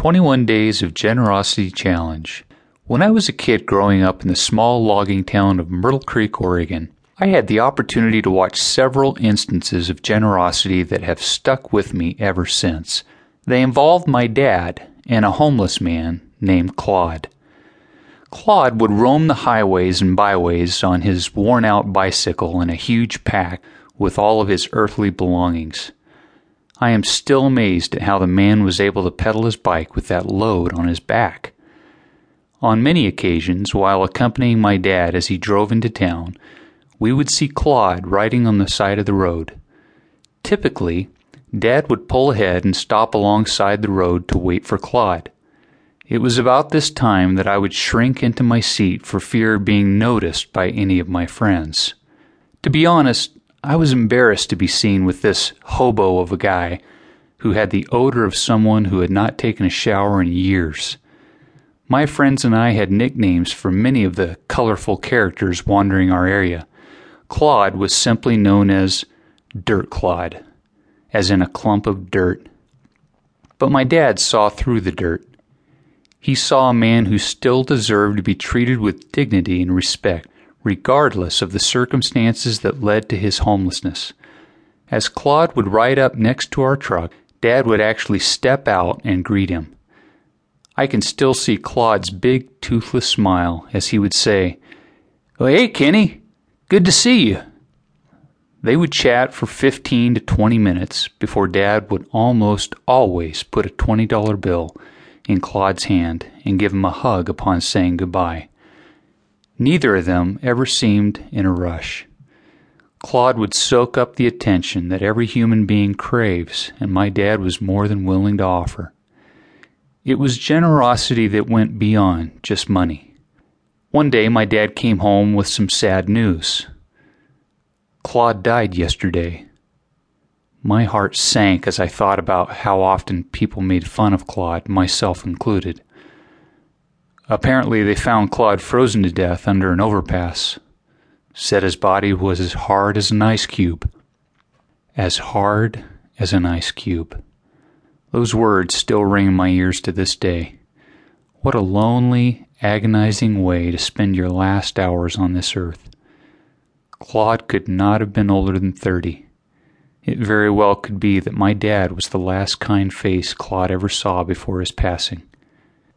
21 Days of Generosity Challenge. When I was a kid growing up in the small logging town of Myrtle Creek, Oregon, I had the opportunity to watch several instances of generosity that have stuck with me ever since. They involved my dad and a homeless man named Claude. Claude would roam the highways and byways on his worn out bicycle in a huge pack with all of his earthly belongings. I am still amazed at how the man was able to pedal his bike with that load on his back. On many occasions, while accompanying my dad as he drove into town, we would see Claude riding on the side of the road. Typically, Dad would pull ahead and stop alongside the road to wait for Claude. It was about this time that I would shrink into my seat for fear of being noticed by any of my friends. To be honest, I was embarrassed to be seen with this hobo of a guy who had the odor of someone who had not taken a shower in years. My friends and I had nicknames for many of the colorful characters wandering our area. Claude was simply known as Dirt Claude, as in a clump of dirt. But my dad saw through the dirt. He saw a man who still deserved to be treated with dignity and respect regardless of the circumstances that led to his homelessness. As Claude would ride up next to our truck, Dad would actually step out and greet him. I can still see Claude's big, toothless smile as he would say, well, Hey, Kenny, good to see you. They would chat for 15 to 20 minutes before Dad would almost always put a $20 bill in Claude's hand and give him a hug upon saying goodbye. Neither of them ever seemed in a rush. Claude would soak up the attention that every human being craves, and my dad was more than willing to offer. It was generosity that went beyond just money. One day my dad came home with some sad news. Claude died yesterday. My heart sank as I thought about how often people made fun of Claude, myself included. Apparently, they found Claude frozen to death under an overpass. Said his body was as hard as an ice cube. As hard as an ice cube. Those words still ring in my ears to this day. What a lonely, agonizing way to spend your last hours on this earth. Claude could not have been older than 30. It very well could be that my dad was the last kind face Claude ever saw before his passing.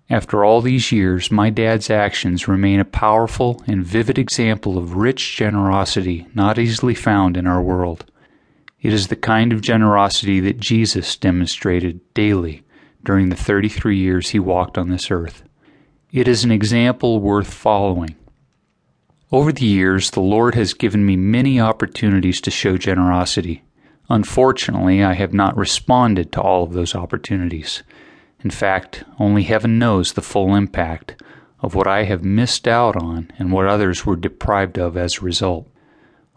After all these years, my dad's actions remain a powerful and vivid example of rich generosity not easily found in our world. It is the kind of generosity that Jesus demonstrated daily during the 33 years he walked on this earth. It is an example worth following. Over the years, the Lord has given me many opportunities to show generosity. Unfortunately, I have not responded to all of those opportunities. In fact, only heaven knows the full impact of what I have missed out on and what others were deprived of as a result.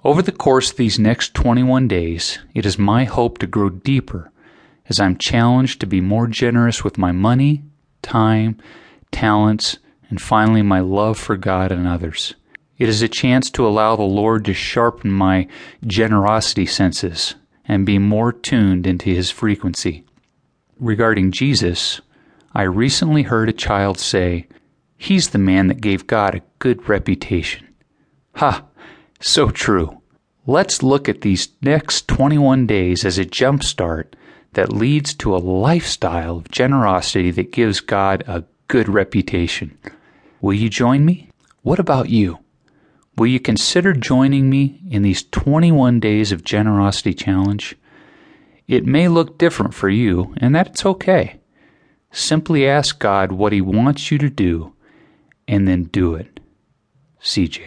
Over the course of these next 21 days, it is my hope to grow deeper as I'm challenged to be more generous with my money, time, talents, and finally my love for God and others. It is a chance to allow the Lord to sharpen my generosity senses and be more tuned into His frequency regarding Jesus, I recently heard a child say, He's the man that gave God a good reputation. Ha! So true. Let's look at these next 21 days as a jumpstart that leads to a lifestyle of generosity that gives God a good reputation. Will you join me? What about you? Will you consider joining me in these 21 days of generosity challenge? It may look different for you, and that's okay. Simply ask God what He wants you to do, and then do it. CJ.